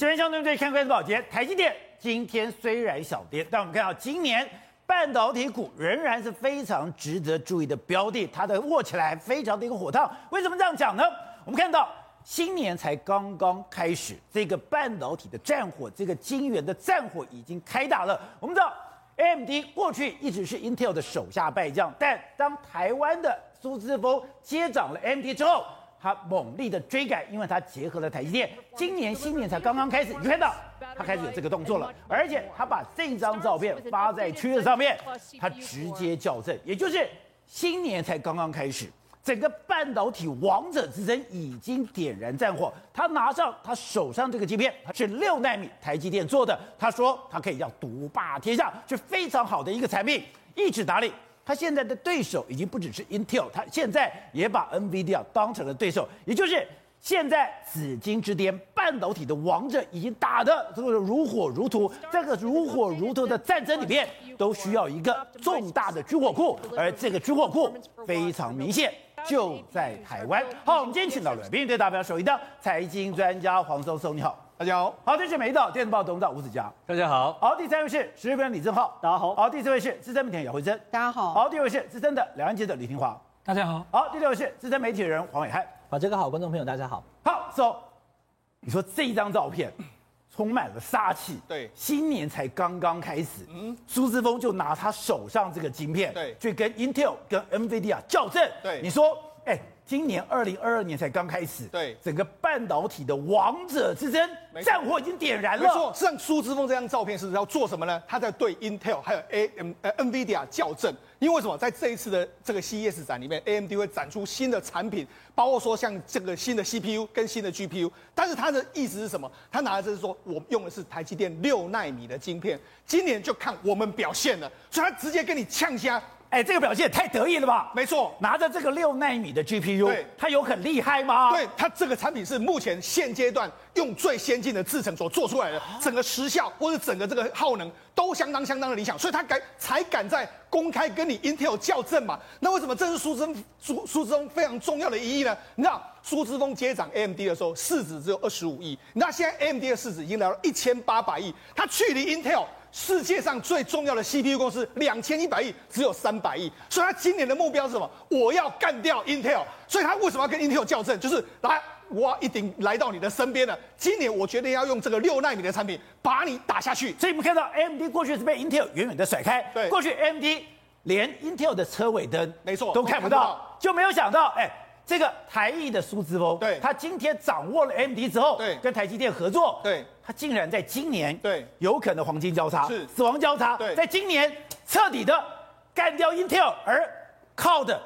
这边相对对看关系宝洁，台积电今天虽然小跌，但我们看到今年半导体股仍然是非常值得注意的标的，它的握起来非常的一个火烫。为什么这样讲呢？我们看到新年才刚刚开始，这个半导体的战火，这个晶圆的战火已经开打了。我们知道 AMD 过去一直是 Intel 的手下败将，但当台湾的苏姿丰接掌了 AMD 之后，他猛力的追赶，因为他结合了台积电。今年新年才刚刚开始，你看到他开始有这个动作了，而且他把这张照片发在推特上面，他直接校正，也就是新年才刚刚开始，整个半导体王者之争已经点燃战火。他拿上他手上这个晶片，是六纳米台积电做的，他说他可以要独霸天下，是非常好的一个产品，一指打理。他现在的对手已经不只是 Intel，他现在也把 NVIDIA 当成了对手，也就是现在紫金之巅半导体的王者已经打得这个如火如荼，这个如火如荼的战争里面都需要一个重大的军火库，而这个军火库非常明显就在台湾。好，我们今天请到了来宾，对大家首一的财经专家黄松松，你好。大家好，好，这是每一道电子报董事长吴子嘉，大家好，好，第三位是时事评论李正浩，大家好，好，第四位是资深媒体人姚慧珍，大家好，好，第五位是资深的两岸记者李廷华，大家好，好，第六位是资深媒体人黄伟汉，好，这个好，观众朋友大家好，好，so，你说这一张照片充满了杀气，对，新年才刚刚开始，嗯，苏姿丰就拿他手上这个晶片，对，去跟 Intel 跟 NVIDIA 校正，对，你说，哎。今年二零二二年才刚开始，对整个半导体的王者之争，战火已经点燃了。没错，实际上苏之峰这张照片是要做什么呢？他在对 Intel 还有 AM 呃 NVIDIA 校正。因为为什么？在这一次的这个 CES 展里面，AMD 会展出新的产品，包括说像这个新的 CPU 跟新的 GPU。但是他的意思是什么？他拿的就是说我用的是台积电六纳米的晶片，今年就看我们表现了。所以他直接跟你呛虾。哎，这个表现也太得意了吧？没错，拿着这个六纳米的 GPU，对，它有很厉害吗？对，它这个产品是目前现阶段用最先进的制程所做出来的，整个时效或者整个这个耗能都相当相当的理想，所以它敢才敢在公开跟你 Intel 校正嘛。那为什么这是苏姿苏苏姿丰非常重要的意义呢？你知道苏之峰接掌 AMD 的时候市值只有二十五亿，那现在 AMD 的市值已经来到一千八百亿，它距离 Intel。世界上最重要的 CPU 公司两千一百亿，只有三百亿，所以他今年的目标是什么？我要干掉 Intel，所以他为什么要跟 Intel 较正？就是来，我一定来到你的身边了。今年我决定要用这个六纳米的产品把你打下去。所以我们看到 AMD 过去是被 Intel 远远的甩开，对，过去 AMD 连 Intel 的车尾灯没错都看不到，就没有想到，哎。这个台艺的苏姿丰，对，他今天掌握了 AMD 之后，对，跟台积电合作，对，他竟然在今年，对，有可能黄金交叉，是。死亡交叉，对，在今年彻底的干掉 Intel，而靠的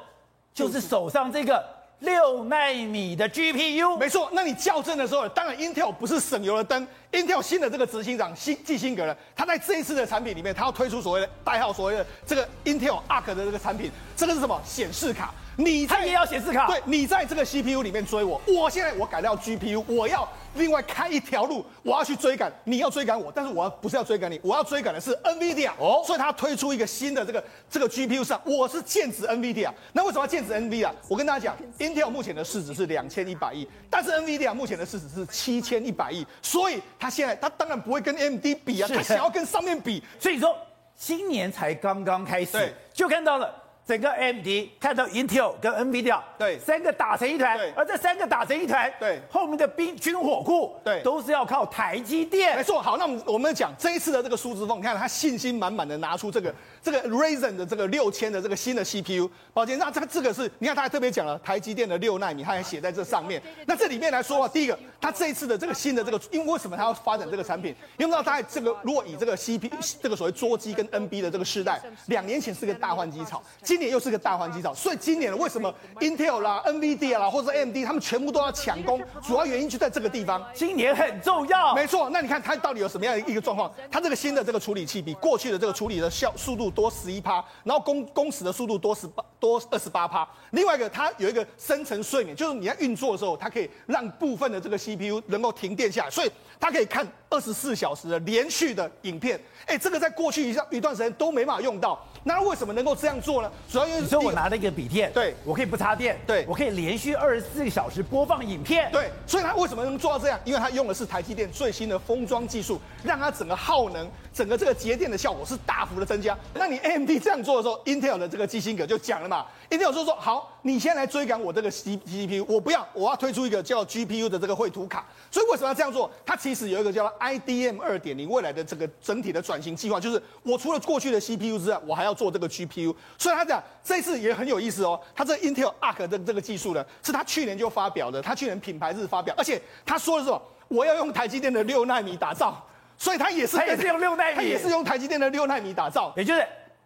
就是手上这个六纳米的 GPU，没错。那你校正的时候，当然 Intel 不是省油的灯，Intel 新的这个执行长辛基辛格呢，他在这一次的产品里面，他要推出所谓的代号所谓的这个 Intel Arc 的这个产品，这个是什么？显示卡。你他也要显示卡，对，你在这个 CPU 里面追我，我现在我改掉 GPU，我要另外开一条路，我要去追赶，你要追赶我，但是我要不是要追赶你，我要追赶的是 NVIDIA 哦，所以他推出一个新的这个这个 GPU 上，我是剑指 NVIDIA，那为什么要剑指 NVIDIA？我跟大家讲，Intel 目前的市值是两千一百亿，但是 NVIDIA 目前的市值是七千一百亿，所以他现在他当然不会跟 AMD 比啊，他想要跟上面比，所以说今年才刚刚开始，就看到了。整个 AMD 看到 Intel 跟 NVIDIA 对。三个打成一团，而这三个打成一团，对。后面的兵军火库对。都是要靠台积电。没错，好，那我们我们讲这一次的这个苏之凤，你看他信心满满的拿出这个这个 Ryzen 的这个六千的这个新的 CPU，宝杰，那这个这个是你看他还特别讲了台积电的六纳米，他还写在这上面。那这里面来说啊，第一个他这一次的这个新的这个，因为为什么他要发展这个产品？因为知道他这个如果以这个 CPU 这个所谓桌机跟 NB 的这个时代，两年前是个大换机潮。今年又是个大换机潮，所以今年为什么 Intel 啦、NVIDIA 啦，或者 AMD 他们全部都要抢攻？主要原因就在这个地方。今年很重要，没错。那你看它到底有什么样的一个状况？它这个新的这个处理器比过去的这个处理的效速度多十一趴，然后工工时的速度多十八多二十八趴。另外一个，它有一个深层睡眠，就是你在运作的时候，它可以让部分的这个 CPU 能够停电下来，所以它可以看二十四小时的连续的影片。哎，这个在过去一一段时间都没法用到。那为什么能够这样做呢？主要因为你说我拿了一个笔电，对，我可以不插电，对，我可以连续二十四个小时播放影片，对。所以它为什么能做到这样？因为它用的是台积电最新的封装技术，让它整个耗能、整个这个节电的效果是大幅的增加。那你 AMD 这样做的时候，Intel 的这个基辛格就讲了嘛，Intel 就说好，你先来追赶我这个 C CPU，我不要，我要推出一个叫 GPU 的这个绘图卡。所以为什么要这样做？它其实有一个叫 IDM 二点零未来的这个整体的转型计划，就是我除了过去的 CPU 之外，我还要做这个 GPU。所以他讲这次也很有意思哦，他这 Intel Arc 的这个技术呢，是他去年就发表的，他去年品牌日发表，而且他说的是什么？我要用台积电的六纳米打造，所以他也是，他也是用六纳米，他也是用台积电的六纳米打造，也就是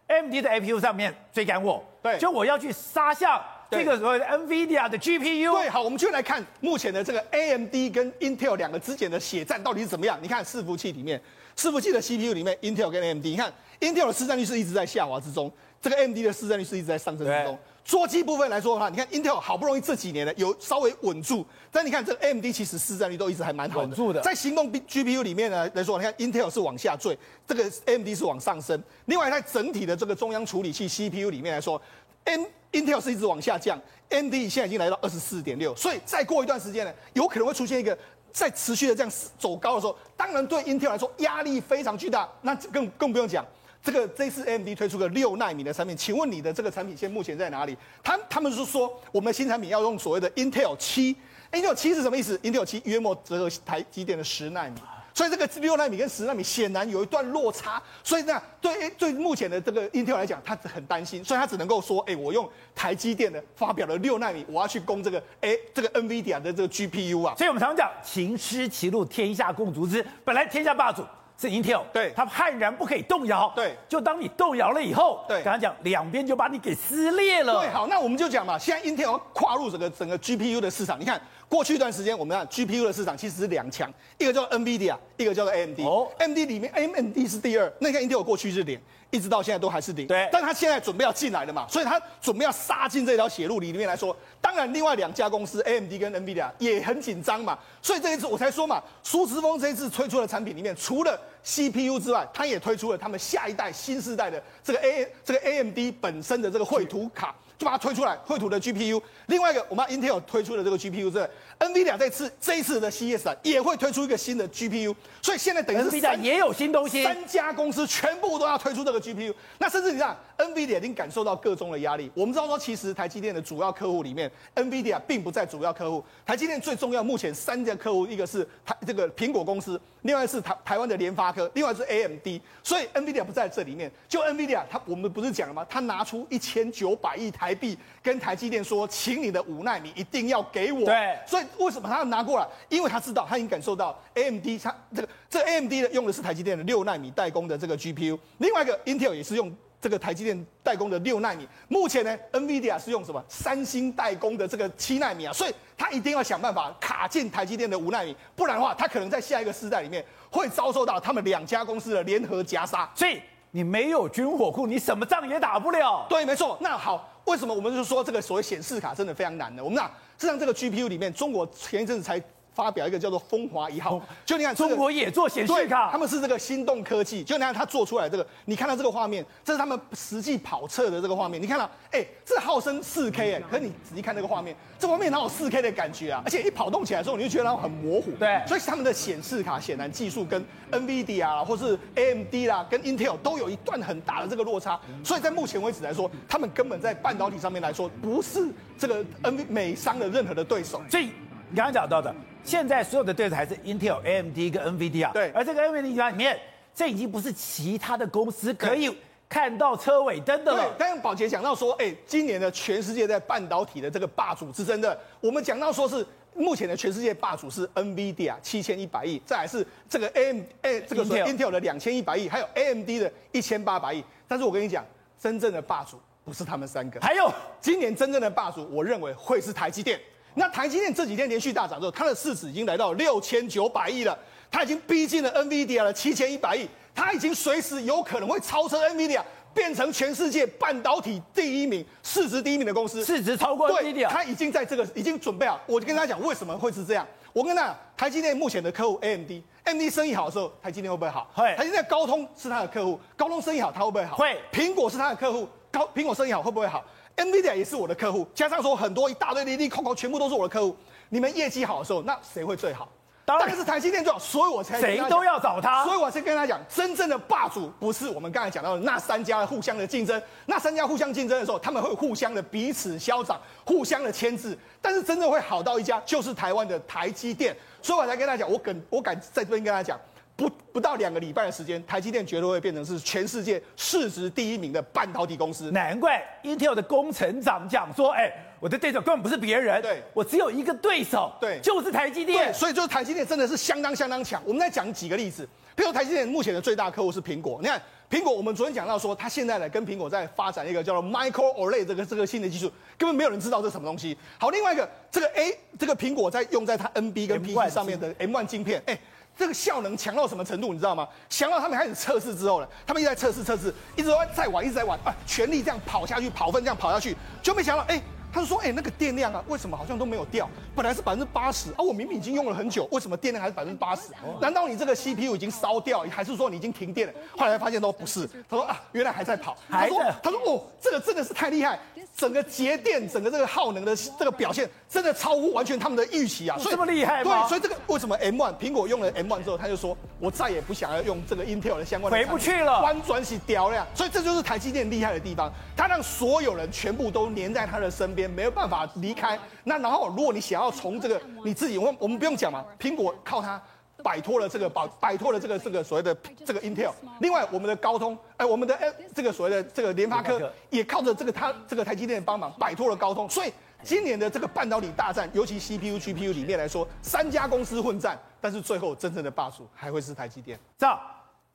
AMD 的 APU 上面追赶我，对，就我要去杀向这个所谓的 NVIDIA 的 GPU。对，好，我们就来看目前的这个 AMD 跟 Intel 两个之间的血战到底是怎么样？你看伺服器里面，伺服器的 CPU 里面，Intel 跟 AMD，你看 Intel 的市占率是一直在下滑之中。这个 AMD 的市占率是一直在上升之中。桌机部分来说的话，你看 Intel 好不容易这几年呢有稍微稳住，但你看这个 AMD 其实市占率都一直还蛮好的。稳住的。在行动 GPU 里面呢来说，你看 Intel 是往下坠，这个 AMD 是往上升。另外在整体的这个中央处理器 CPU 里面来说，M Intel 是一直往下降，AMD 现在已经来到二十四点六。所以再过一段时间呢，有可能会出现一个在持续的这样走高的时候，当然对 Intel 来说压力非常巨大，那更更不用讲。这个这次 AMD 推出个六纳米的产品，请问你的这个产品线目前在哪里？他他们是说我们的新产品要用所谓的 Intel 七，Intel 七是什么意思？Intel 七约莫折合台积电的十纳米，所以这个六纳米跟十纳米显然有一段落差，所以这样对对目前的这个 Intel 来讲，他很担心，所以他只能够说，哎，我用台积电的发表了六纳米，我要去攻这个哎这个 NVIDIA 的这个 GPU 啊，所以我们常常讲秦失其路，天下共逐之，本来天下霸主。是 Intel，对，它悍然不可以动摇，对，就当你动摇了以后，对，刚才讲两边就把你给撕裂了，对，好，那我们就讲嘛，现在 Intel 跨入整个整个 GPU 的市场，你看过去一段时间，我们看 GPU 的市场其实是两强，一个叫 NVIDIA，一个叫做 AMD，哦，AMD 里面 AMD 是第二，那你看 Intel 过去是零。一直到现在都还是零，对，但他现在准备要进来了嘛，所以他准备要杀进这条血路里面来说，当然另外两家公司 AMD 跟 NVIDIA 也很紧张嘛，所以这一次我才说嘛，苏之峰这一次推出的产品里面，除了 CPU 之外，他也推出了他们下一代新世代的这个 A 这个 AMD 本身的这个绘图卡。就把它推出来，绘图的 GPU。另外一个，我们 Intel 推出的这个 GPU，是 NVIDIA 这次这一次的 CES 啊，也会推出一个新的 GPU。所以现在等于是 NVIDIA 也有新东西，三家公司全部都要推出这个 GPU。那甚至你看，NVIDIA 已经感受到各中的压力。我们知道说，其实台积电的主要客户里面，NVIDIA 并不在主要客户。台积电最重要目前三家客户，一个是台这个苹果公司，另外是台台湾的联发科，另外是 AMD。所以 NVIDIA 不在这里面。就 NVIDIA，它我们不是讲了吗？它拿出一千九百亿台。币跟台积电说，请你的五纳米一定要给我。对，所以为什么他要拿过来？因为他知道，他已经感受到 AMD 它这个这个 AMD 的用的是台积电的六纳米代工的这个 GPU，另外一个 Intel 也是用这个台积电代工的六纳米。目前呢，NVIDIA 是用什么？三星代工的这个七纳米啊，所以它一定要想办法卡进台积电的五纳米，不然的话，它可能在下一个世代里面会遭受到他们两家公司的联合夹杀。所以你没有军火库，你什么仗也打不了。对，没错。那好。为什么我们就说这个所谓显示卡真的非常难呢？我们讲，实际上这个 GPU 里面，中国前一阵子才发表一个叫做风华一号，就你看、这个、中国也做显示卡，他们是这个心动科技，就你看他做出来这个，你看到这个画面，这是他们实际跑测的这个画面，你看到，哎，这号称四 K 哎，可是你仔细看这个画面，这画面哪有四 K 的感觉啊？而且一跑动起来的时候，你就觉得它很模糊。对，所以他们的显示卡显然技术跟 NVIDIA 啊，或是 AMD 啦，跟 Intel 都有一段很大的这个落差。所以在目前为止来说，他们根本在半导体上面来说，不是这个 N 美商的任何的对手。所以你刚刚讲到的。现在所有的对手还是 Intel、AMD 跟 NVIDIA。对，而这个 NVIDIA 里面，这已经不是其他的公司可以看到车尾灯的了。对，刚刚宝杰讲到说，哎，今年的全世界在半导体的这个霸主之争的，我们讲到说是目前的全世界霸主是 NVIDIA 七千一百亿，再来是这个 AM 哎这个 Intel 的两千一百亿，还有 AMD 的一千八百亿。但是我跟你讲，真正的霸主不是他们三个，还有今年真正的霸主，我认为会是台积电。那台积电这几天连续大涨之后，它的市值已经来到六千九百亿了，它已经逼近了 NVIDIA 的七千一百亿，它已经随时有可能会超车 NVIDIA，变成全世界半导体第一名、市值第一名的公司，市值超过 NVIDIA。它已经在这个已经准备好。我就跟他讲，为什么会是这样？我跟他讲，台积电目前的客户 AMD，AMD 生意好的时候，台积电会不会好？会。台积电高通是他的客户，高通生意好，他会不会好？会。苹果是他的客户，高苹果生意好会不会好？NVIDIA 也是我的客户，加上说很多一大堆利利扣扣，全部都是我的客户。你们业绩好的时候，那谁会最好？当然是台积电最好，所以我才谁都要找他。所以我才跟他讲，真正的霸主不是我们刚才讲到的那三家互相的竞争，那三家互相竞争的时候，他们会互相的彼此消长，互相的牵制。但是真正会好到一家，就是台湾的台积电。所以我才跟他讲，我敢我敢在这边跟他讲。不不到两个礼拜的时间，台积电绝对会变成是全世界市值第一名的半导体公司。难怪 Intel 的工程长讲说：“哎，我的对手根本不是别人，对，我只有一个对手，对，就是台积电。对，所以就是台积电真的是相当相当强。我们再讲几个例子，比如台积电目前的最大客户是苹果。你看苹果，我们昨天讲到说，它现在呢跟苹果在发展一个叫做 Micro OLED 这个这个新的技术，根本没有人知道这是什么东西。好，另外一个这个 A 这个苹果在用在它 NB 跟 PC 上面的 M1 晶片，哎。这个效能强到什么程度，你知道吗？强到他们开始测试之后呢，他们一直在测试测试，一直在玩，一直在玩啊，全力这样跑下去，跑分这样跑下去，就没想到哎。他就说：“哎、欸，那个电量啊，为什么好像都没有掉？本来是百分之八十啊，我明明已经用了很久，为什么电量还是百分之八十？难道你这个 CPU 已经烧掉，还是说你已经停电了？后来发现都不是。他说啊，原来还在跑。他说，他说哦，这个真的是太厉害，整个节电，整个这个耗能的这个表现，真的超乎完全他们的预期啊！所以这么厉害吗？对，所以这个为什么 M1 苹果用了 M1 之后，他就说我再也不想要用这个 Intel 的相关的，回不去了，弯转起掉了。所以这就是台积电厉害的地方，它让所有人全部都黏在他的身边，没有办法。”离开那，然后如果你想要从这个你自己，我们我们不用讲嘛，苹果靠它摆脱了这个，保摆脱了这个这个所谓的这个 Intel。另外，我们的高通，哎，我们的哎这个所谓的这个联发科也靠着这个它这个台积电帮忙摆脱了高通。所以今年的这个半导体大战，尤其 CPU、GPU 里面来说，三家公司混战，但是最后真正的霸主还会是台积电。这样，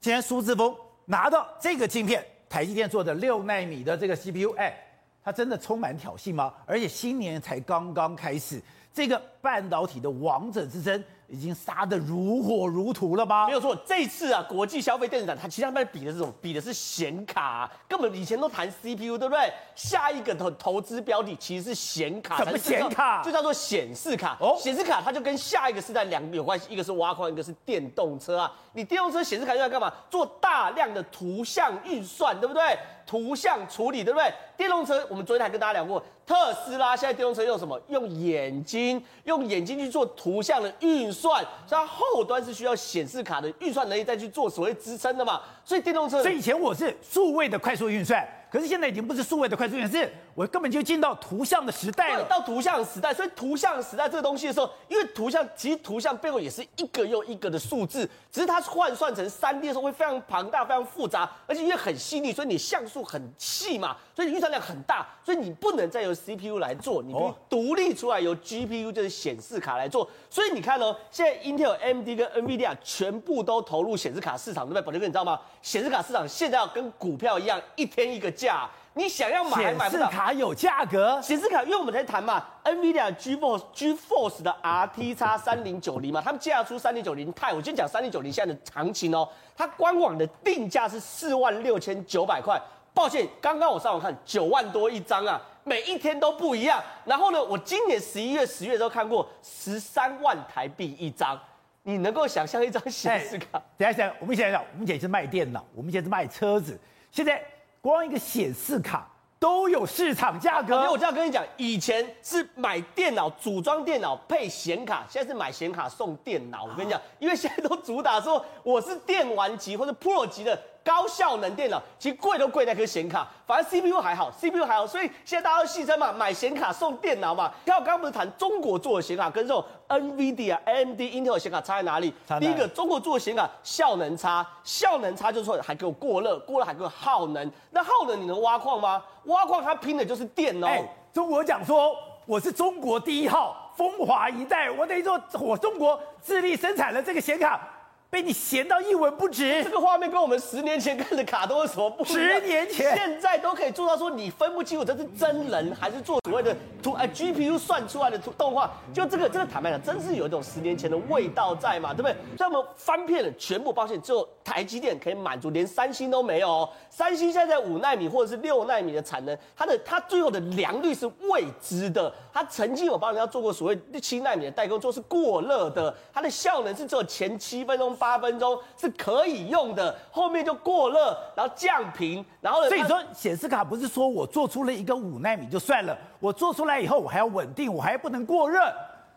今天苏志峰拿到这个晶片，台积电做的六纳米的这个 CPU，哎。它真的充满挑衅吗？而且新年才刚刚开始，这个半导体的王者之争。已经杀得如火如荼了吧？没有错，这次啊，国际消费电子展，它其实他们比的是什么？比的是显卡、啊，根本以前都谈 CPU，对不对？下一个投投资标的其实是显卡，什么显卡？就叫做显示卡。哦，显示卡它就跟下一个时代两个有关系，一个是挖矿，一个是电动车啊。你电动车显示卡用来干嘛？做大量的图像运算，对不对？图像处理，对不对？电动车我们昨天还跟大家聊过，特斯拉现在电动车用什么？用眼睛，用眼睛去做图像的运算。算，所以它后端是需要显示卡的运算能力再去做所谓支撑的嘛，所以电动车，所以以前我是数位的快速运算。可是现在已经不是数位的快速运算，我根本就进到图像的时代了。到图像时代，所以图像时代这个东西的时候，因为图像其实图像背后也是一个又一个的数字，只是它换算成三 D 的时候会非常庞大、非常复杂，而且因为很细腻，所以你像素很细嘛，所以你运算量很大，所以你不能再由 CPU 来做，你必须独立出来由 GPU 就是显示卡来做。所以你看哦，现在 Intel、AMD 跟 NVIDIA 全部都投入显示卡市场，对不对？宝杰哥，你知道吗？显示卡市场现在要跟股票一样，一天一个价。你想要买还买不到。显示卡有价格，显示卡，因为我们在谈嘛，NVIDIA GeForce GeForce 的 RTX 三零九零嘛，他们架出三零九零钛。我先讲三零九零现在的行情哦，它官网的定价是四万六千九百块。抱歉，刚刚我上网看九万多一张啊，每一天都不一样。然后呢，我今年十一月、十月都看过十三万台币一张。你能够想象一张显示卡？等一下，等一下，我们以前讲，我们以前是卖电脑，我们以前是卖车子，现在。光一个显示卡都有市场价格，因为我这样跟你讲，以前是买电脑组装电脑配显卡，现在是买显卡送电脑。我跟你讲，因为现在都主打说我是电玩级或者 Pro 级的。高效能电脑其实贵都贵在颗显卡，反正 CPU 还好，CPU 还好，所以现在大家都戏称嘛，买显卡送电脑嘛。你看我刚刚不是谈中国做的显卡跟这种 NVIDIA、AMD、Intel 的显卡差在哪里？哪里？第一个，中国做的显卡效能差，效能差就是说还给我过热，过热还给我耗能。那耗能你能挖矿吗？挖矿它拼的就是电哦。欸，中国讲说我是中国第一号，风华一代，我等于说我中国自力生产了这个显卡。被你闲到一文不值。这个画面跟我们十年前看的卡通有什么不一样？十年前，现在都可以做到说你分不清楚这是真人还是做所谓的图呃 GPU 算出来的图动画。就这个这个坦白讲，真是有一种十年前的味道在嘛，对不对？所以我们翻遍了全部，抱歉只有台积电可以满足，连三星都没有哦。三星现在在五纳米或者是六纳米的产能，它的它最后的良率是未知的。它曾经有帮人家做过所谓七纳米的代工，做是过热的，它的效能是只有前七分钟、八分钟是可以用的，后面就过热，然后降频，然后所以说显示卡不是说我做出了一个五纳米就算了，我做出来以后我还要稳定，我还不能过热，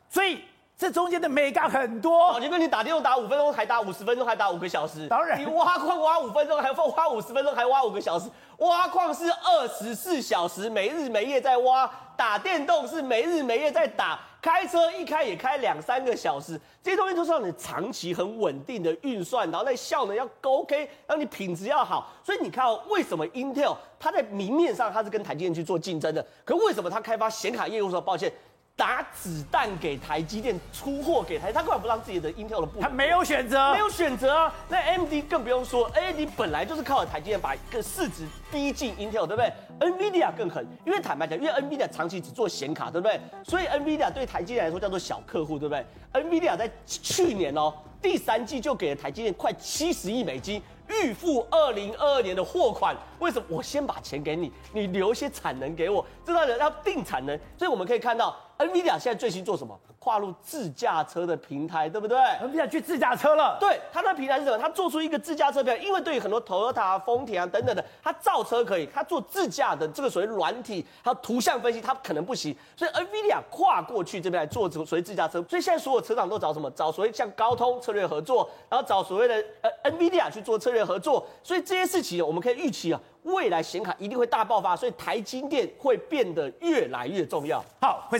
所以。这中间的美感很多，哦，你跟你打电话打五分钟，还打五十分钟，还打五个小时。当然，你挖矿挖五分钟，还挖五十分钟，还挖五个小时。挖矿是二十四小时，没日没夜在挖；打电动是没日没夜在打。开车一开也开两三个小时，这些东西都是让你长期很稳定的运算，然后那效能要 OK，让你品质要好。所以你看哦，为什么 Intel 它在明面上它是跟台积电去做竞争的，可为什么它开发显卡业务的时候，抱歉。打子弹给台积电，出货给台，他根本不让自己的 Intel 的部，他没有选择，没有选择啊。那 AMD 更不用说，AMD 本来就是靠着台积电把一个市值逼近 Intel，对不对？NVIDIA 更狠，因为坦白讲，因为 NVIDIA 长期只做显卡，对不对？所以 NVIDIA 对台积电来说叫做小客户，对不对？NVIDIA 在去年哦，第三季就给了台积电快七十亿美金。预付二零二二年的货款，为什么？我先把钱给你，你留一些产能给我，这让人要定产能。所以我们可以看到，NVIDIA 现在最新做什么？跨入自驾车的平台，对不对？NVIDIA 去自驾车了。对，它那平台是什么？它做出一个自驾车平台，因为对于很多 Toyota、丰田啊等等的，它造车可以，它做自驾的这个所谓软体，还有图像分析，它可能不行。所以 NVIDIA 跨过去这边来做这个所谓自驾车。所以现在所有车厂都找什么？找所谓像高通策略合作，然后找所谓的呃 NVIDIA 去做策略合作。所以这些事情我们可以预期啊，未来显卡一定会大爆发，所以台积电会变得越来越重要。好，辉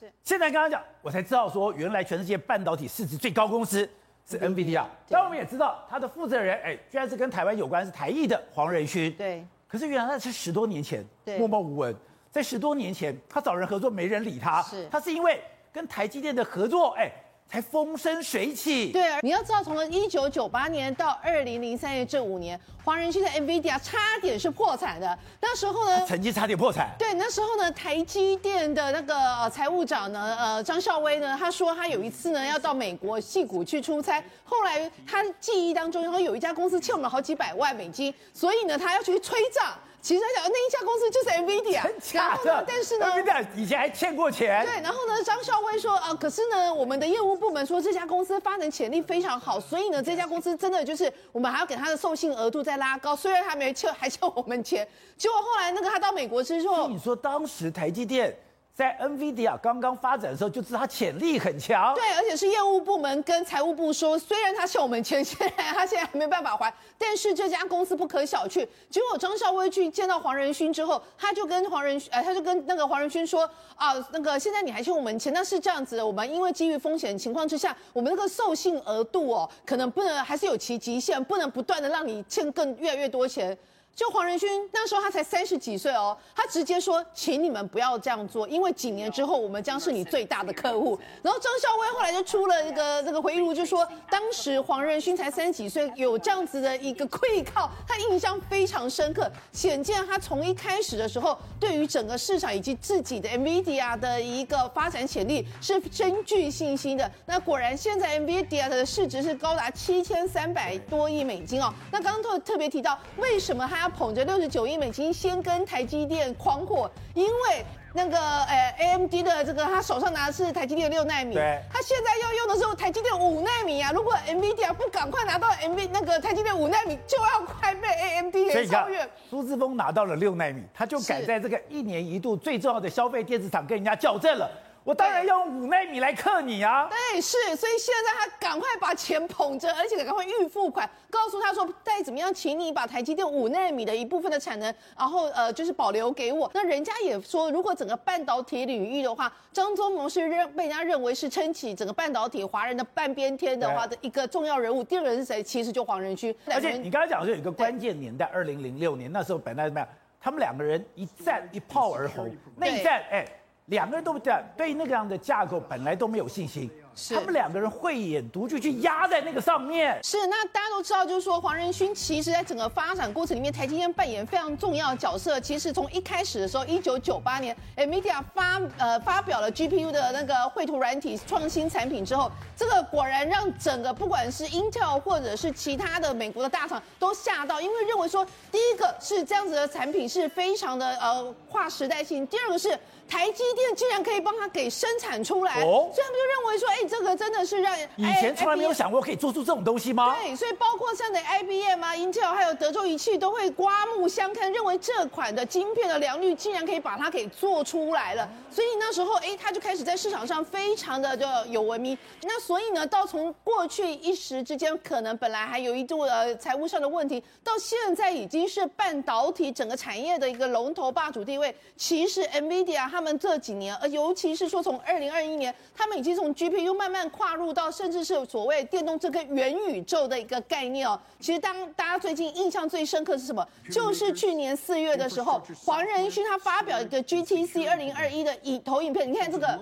生。现在刚刚讲，我才知道说，原来全世界半导体市值最高公司是 NVIDIA。但我们也知道，它的负责人，哎，居然是跟台湾有关，是台艺的黄仁勋。对。可是原来那是十多年前，默默无闻。在十多年前，他找人合作，没人理他。是。他是因为跟台积电的合作，哎。才风生水起。对，你要知道，从一九九八年到二零零三年这五年，黄仁勋的 NVIDIA 差点是破产的。那时候呢，曾经差点破产。对，那时候呢，台积电的那个财务长呢，呃，张孝威呢，他说他有一次呢要到美国戏谷去出差，后来他记忆当中，然后有一家公司欠我们好几百万美金，所以呢，他要去催账。其实他讲那一家公司就是 NVIDIA，然后呢？但是呢，NVIDIA 以前还欠过钱。对，然后呢，张少威说啊，可是呢，我们的业务部门说这家公司发展潜力非常好，所以呢，这家公司真的就是我们还要给他的授信额度再拉高。虽然他没欠，还欠我们钱。结果后来那个他到美国之后，你说当时台积电。在 NVIDIA 刚刚发展的时候，就知道它潜力很强。对，而且是业务部门跟财务部说，虽然他欠我们钱，现在他现在还没办法还，但是这家公司不可小觑。结果张少威去见到黄仁勋之后，他就跟黄仁，呃，他就跟那个黄仁勋说啊，那个现在你还欠我们钱，那是这样子的，我们因为基于风险情况之下，我们那个授信额度哦，可能不能还是有其极限，不能不断的让你欠更越来越多钱。就黄仁勋那时候他才三十几岁哦，他直接说，请你们不要这样做，因为几年之后我们将是你最大的客户。然后张孝威后来就出了一个这个回忆录，就说当时黄仁勋才三十几岁，有这样子的一个亏靠，他印象非常深刻。显见他从一开始的时候，对于整个市场以及自己的 NVIDIA 的一个发展潜力是深具信心的。那果然现在 NVIDIA 的市值是高达七千三百多亿美金哦。那刚刚特特别提到，为什么他要捧着六十九亿美金先跟台积电狂火，因为那个呃 AMD 的这个他手上拿的是台积电六纳米，对，他现在要用的是台积电五纳米啊。如果 NVIDIA 不赶快拿到 NV 那个台积电五纳米，就要快被 AMD 给超越。苏志峰拿到了六纳米，他就敢在这个一年一度最重要的消费电子厂跟人家较正了。我当然要用五奈米来克你啊！对，是，所以现在他赶快把钱捧着，而且赶快预付款，告诉他说再怎么样，请你把台积电五奈米的一部分的产能，然后呃就是保留给我。那人家也说，如果整个半导体领域的话，张忠谋是认被人家认为是撑起整个半导体华人的半边天的话的一个重要人物。第二个人是谁？其实就黄仁勋。而且你刚才讲的是有一个关键年代，二零零六年那时候本来怎么样？他们两个人一战一炮而红，内战哎。两个人都不对，对那个样的架构本来都没有信心，他们两个人慧眼独具，去压在那个上面。是，那大家都知道，就是说黄仁勋其实在整个发展过程里面，台积电扮演非常重要的角色。其实从一开始的时候，一九九八年，NVIDIA 发呃发表了 GPU 的那个绘图软体创新产品之后，这个果然让整个不管是 Intel 或者是其他的美国的大厂都吓到，因为认为说，第一个是这样子的产品是非常的呃划时代性，第二个是。台积电竟然可以帮他给生产出来，哦、所以他们就认为说，哎、欸，这个真的是让以前从来没有想过可以做出这种东西吗？对，所以包括像的 IBM 啊、Intel 还有德州仪器都会刮目相看，认为这款的晶片的良率竟然可以把它给做出来了。所以那时候，哎、欸，他就开始在市场上非常的就有闻名。那所以呢，到从过去一时之间，可能本来还有一度呃财务上的问题，到现在已经是半导体整个产业的一个龙头霸主地位。其实 NVIDIA 他们这几年，呃，尤其是说从二零二一年，他们已经从 GPU 慢慢跨入到，甚至是所谓电动车跟元宇宙的一个概念哦。其实当大家最近印象最深刻是什么？就是去年四月的时候，黄仁勋他发表一个 GTC 二零二一的影投影片，你看这个。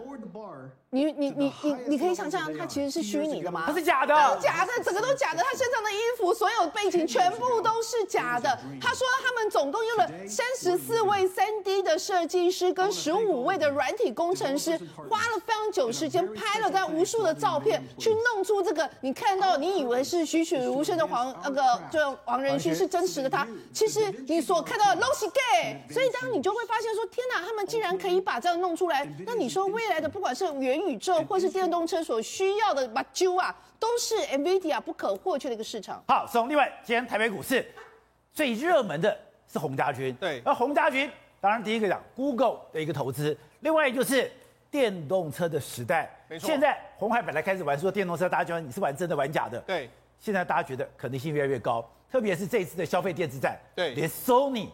你你你你你可以想象，它其实是虚拟的吗？它是假的，假的，整个都假的。他身上的衣服，所有背景全部都是假的。他说他们总共用了三十四位三 D 的设计师跟十五位的软体工程师，花了非常久时间拍了这样无数的照片，去弄出这个你看到你以为是栩栩如生的黄那个就黄仁勋是真实的他，其实你所看到的都是 gay。所以当你就会发现说，天哪，他们竟然可以把这样弄出来。那你说未来的不管是原宇宙或是电动车所需要的把揪啊，都是 NVIDIA 不可或缺的一个市场。好，从另外，今天台北股市最热门的是洪家军。对，而洪家军当然第一个讲 Google 的一个投资，另外就是电动车的时代。没错。现在红海本来开始玩说电动车，大家觉得你是玩真的玩假的。对。现在大家觉得可能性越来越高，特别是这一次的消费电子战。对。连 Sony。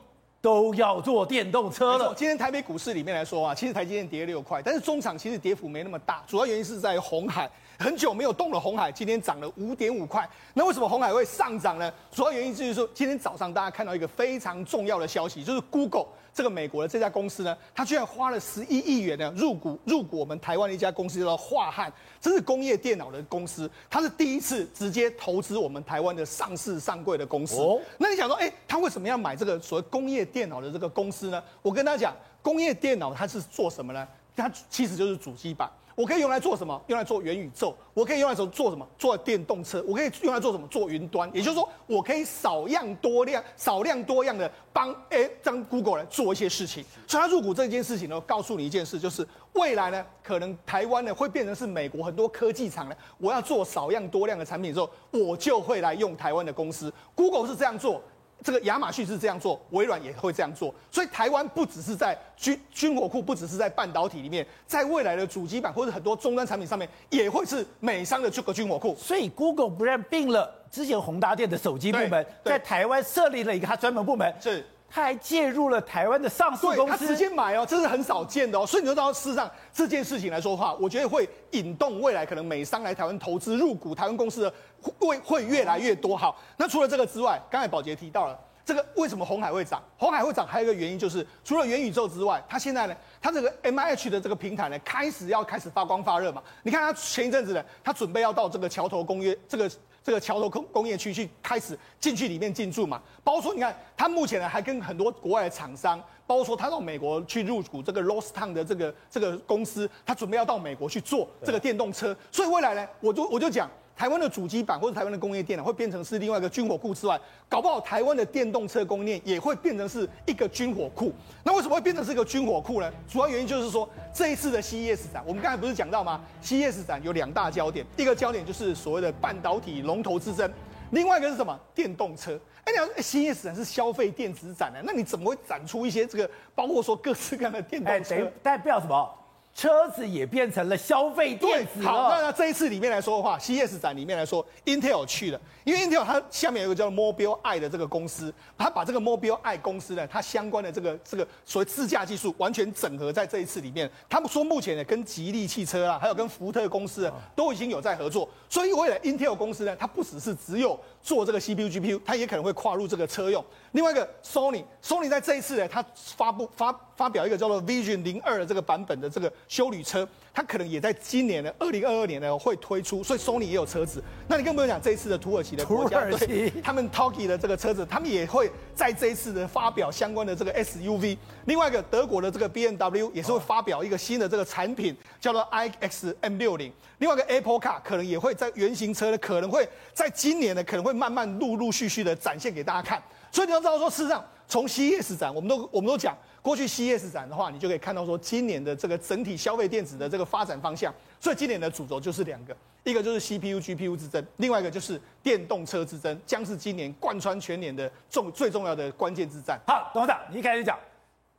都要做电动车了。今天台北股市里面来说啊，其实台积电跌六块，但是中场其实跌幅没那么大，主要原因是在红海。很久没有动了，红海今天涨了五点五块。那为什么红海会上涨呢？主要原因就是说，今天早上大家看到一个非常重要的消息，就是 Google 这个美国的这家公司呢，它居然花了十一亿元呢入股入股我们台湾的一家公司叫做华汉，这是工业电脑的公司，它是第一次直接投资我们台湾的上市上柜的公司。哦，那你想说，哎，他为什么要买这个所谓工业电脑的这个公司呢？我跟大家讲，工业电脑它是做什么呢？它其实就是主机板。我可以用来做什么？用来做元宇宙。我可以用来做做什么？做电动车。我可以用来做什么？做云端。也就是说，我可以少量多量、少量多样的帮哎，让 Google 来做一些事情。所以，他入股这件事情呢，告诉你一件事，就是未来呢，可能台湾呢会变成是美国很多科技厂呢，我要做少量多量的产品之后，我就会来用台湾的公司。Google 是这样做。这个亚马逊是这样做，微软也会这样做，所以台湾不只是在军军火库，不只是在半导体里面，在未来的主机板或者很多终端产品上面，也会是美商的这个军火库。所以 Google 不然并了之前宏达电的手机部门，在台湾设立了一个它专门部门。是。他还介入了台湾的上市公司，他直接买哦，这是很少见的哦。所以你就知道，事实上这件事情来说的话，我觉得会引动未来可能美商来台湾投资入股台湾公司的会会越来越多。好，那除了这个之外，刚才宝杰提到了这个为什么红海会涨？红海会涨还有一个原因就是，除了元宇宙之外，它现在呢，它这个 M I H 的这个平台呢，开始要开始发光发热嘛。你看它前一阵子呢，它准备要到这个桥头公约这个。这个桥头工工业区去开始进去里面进驻嘛，包括说你看，他目前呢还跟很多国外的厂商，包括说他到美国去入股这个 Lordstown 的这个这个公司，他准备要到美国去做这个电动车，所以未来呢，我就我就讲。台湾的主机板或者台湾的工业电脑会变成是另外一个军火库之外，搞不好台湾的电动车供应链也会变成是一个军火库。那为什么会变成是一个军火库呢？主要原因就是说，这一次的 CES 展，我们刚才不是讲到吗？CES 展有两大焦点，一个焦点就是所谓的半导体龙头之争，另外一个是什么？电动车。哎，你讲 CES 展是消费电子展呢，那你怎么会展出一些这个，包括说各式各样的电动车？代表什么？车子也变成了消费电子。好，那这一次里面来说的话，CES 展里面来说，Intel 去了，因为 Intel 它下面有一个叫 Mobileye 的这个公司，它把这个 Mobileye 公司呢，它相关的这个这个所谓自驾技术完全整合在这一次里面。他们说目前呢，跟吉利汽车啊，还有跟福特公司啊，都已经有在合作。所以未来 Intel 公司呢，它不只是只有做这个 CPU、GPU，它也可能会跨入这个车用。另外一个 Sony，Sony 在这一次呢，它发布发发表一个叫做 Vision 零二的这个版本的这个。修旅车，它可能也在今年的二零二二年呢会推出，所以 Sony 也有车子。那你更不用讲这一次的土耳其的国家队，他们 Toggi 的这个车子，他们也会在这一次的发表相关的这个 SUV。另外一个德国的这个 BMW 也是会发表一个新的这个产品，叫做 I X M 六零。另外一个 Apple Car 可能也会在原型车呢，可能会在今年呢，可能会慢慢陆陆续续的展现给大家看。所以你要知道说，事实上从 CES 展，我们都我们都讲。过去 C S 展的话，你就可以看到说，今年的这个整体消费电子的这个发展方向。所以今年的主轴就是两个，一个就是 CPU、GPU 之争，另外一个就是电动车之争，将是今年贯穿全年的重最重要的关键之战。好，董事长，你一开始讲，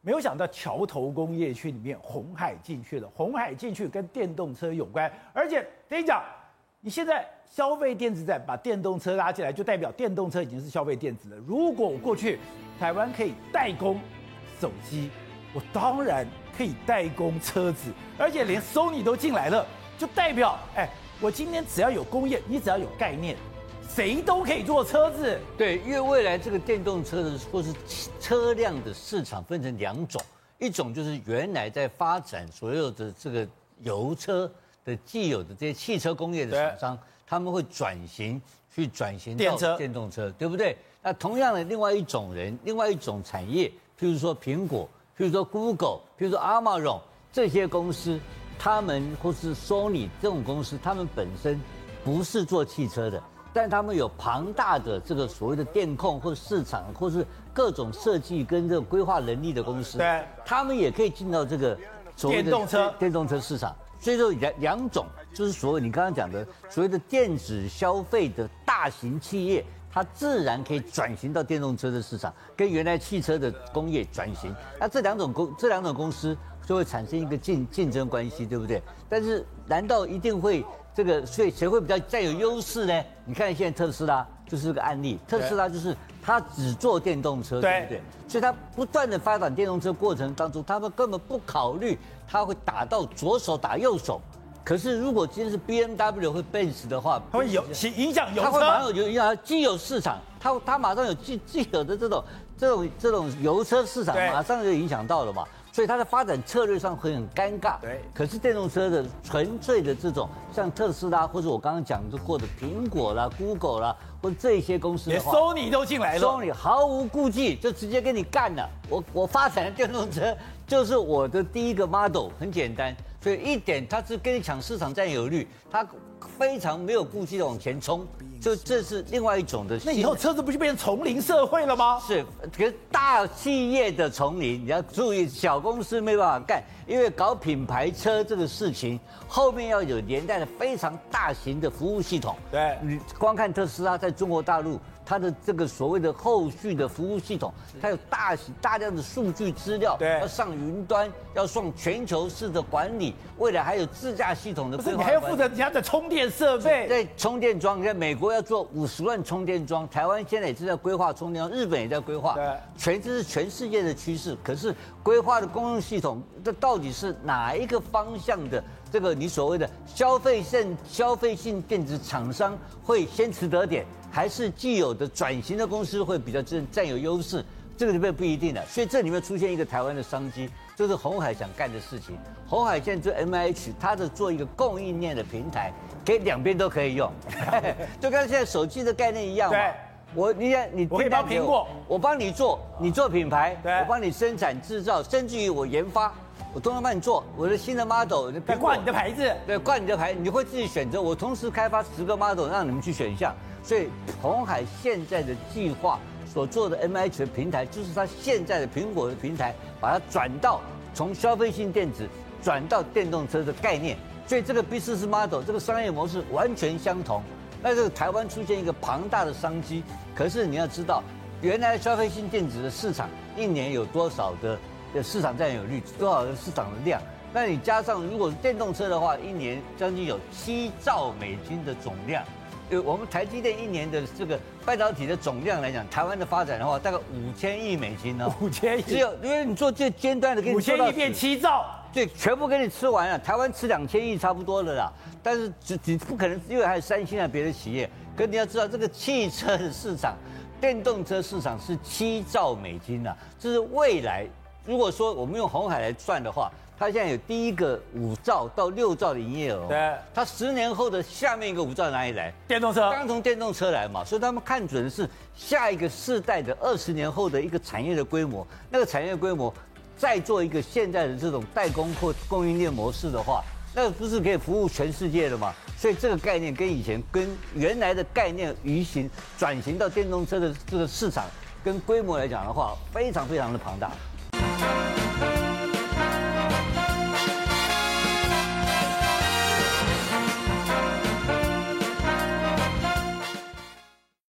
没有想到桥头工业区里面红海进去了，红海进去跟电动车有关，而且跟你讲，你现在消费电子展把电动车拉进来，就代表电动车已经是消费电子了。如果我过去台湾可以代工。手机，我当然可以代工车子，而且连 Sony 都进来了，就代表，哎，我今天只要有工业，你只要有概念，谁都可以做车子。对，因为未来这个电动车的或是车辆的市场分成两种，一种就是原来在发展所有的这个油车的既有的这些汽车工业的厂商，他们会转型去转型到电动车，对不对？那同样的，另外一种人，另外一种产业。譬如说苹果，譬如说 Google，譬如说 Amazon 这些公司，他们或是 Sony 这种公司，他们本身不是做汽车的，但他们有庞大的这个所谓的电控或市场，或是各种设计跟这个规划能力的公司，对，他们也可以进到这个所谓的电动车电动车市场。所以说两两种就是所谓你刚刚讲的所谓的电子消费的大型企业。它自然可以转型到电动车的市场，跟原来汽车的工业转型。那这两种公这两种公司就会产生一个竞竞争关系，对不对？但是难道一定会这个？所以谁会比较占有优势呢？你看现在特斯拉就是个案例，特斯拉就是它只做电动车，对不对？所以它不断的发展电动车过程当中，他们根本不考虑它会打到左手打右手。可是，如果今天是 B M W 会 Benz 的话，它会有其影响油车，它会马上有影响既有市场，它它马上有既既有的这种这种这种油车市场，马上就影响到了嘛。所以它的发展策略上会很尴尬。对。可是电动车的纯粹的这种，像特斯拉或者我刚刚讲过的苹果啦、Google 啦，或者这些公司的话，连 Sony 都进来了，Sony 毫无顾忌就直接跟你干了。我我发展的电动车就是我的第一个 model，很简单。所以一点，他是跟你抢市场占有率，他非常没有顾忌的往前冲，就这是另外一种的。那以后车子不就变成丛林社会了吗？是，可是大企业的丛林，你要注意，小公司没办法干，因为搞品牌车这个事情，后面要有连带的非常大型的服务系统。对，你光看特斯拉在中国大陆。它的这个所谓的后续的服务系统，它有大大量的数据资料，对，要上云端，要送全球式的管理，未来还有自驾系统的。不是，你还要负责人家的充电设备。对，充电桩，你看美国要做五十万充电桩，台湾现在也是在规划充电桩，日本也在规划。对，全这是全世界的趋势。可是规划的公用系统，这到底是哪一个方向的？这个你所谓的消费性消费性电子厂商会先取得点？还是既有的转型的公司会比较占占有优势，这个里面不一定的。所以这里面出现一个台湾的商机，就是红海想干的事情。鸿海现在做 M H，它的做一个供应链的平台，可以两边都可以用，就跟现在手机的概念一样嘛。对，我你看你我可以帮苹果，我帮你做，你做品牌，我帮你生产制造，甚至于我研发，我都能帮你做。我的新的 model，你挂你的牌子，对，挂你的牌，你会自己选择。我同时开发十个 model，让你们去选项。所以红海现在的计划所做的 MH 的平台，就是它现在的苹果的平台，把它转到从消费性电子转到电动车的概念。所以这个 business model 这个商业模式完全相同。那这个台湾出现一个庞大的商机，可是你要知道，原来消费性电子的市场一年有多少的的市场占有率，多少的市场的量？那你加上如果是电动车的话，一年将近有七兆美金的总量。呃，我们台积电一年的这个半导体的总量来讲，台湾的发展的话，大概五千亿美金呢。五千亿，只有因为你做最尖端的，五千亿变七兆，对，全部给你吃完了。台湾吃两千亿差不多了啦，但是只你不可能，因为还有三星啊别的企业。可你要知道，这个汽车的市场，电动车市场是七兆美金呐，这是未来。如果说我们用红海来算的话，它现在有第一个五兆到六兆的营业额。对，它十年后的下面一个五兆哪里来？电动车。刚从电动车来嘛，所以他们看准的是下一个世代的二十年后的一个产业的规模。那个产业规模再做一个现在的这种代工或供应链模式的话，那不是可以服务全世界的嘛？所以这个概念跟以前跟原来的概念鱼行转型到电动车的这个市场跟规模来讲的话，非常非常的庞大。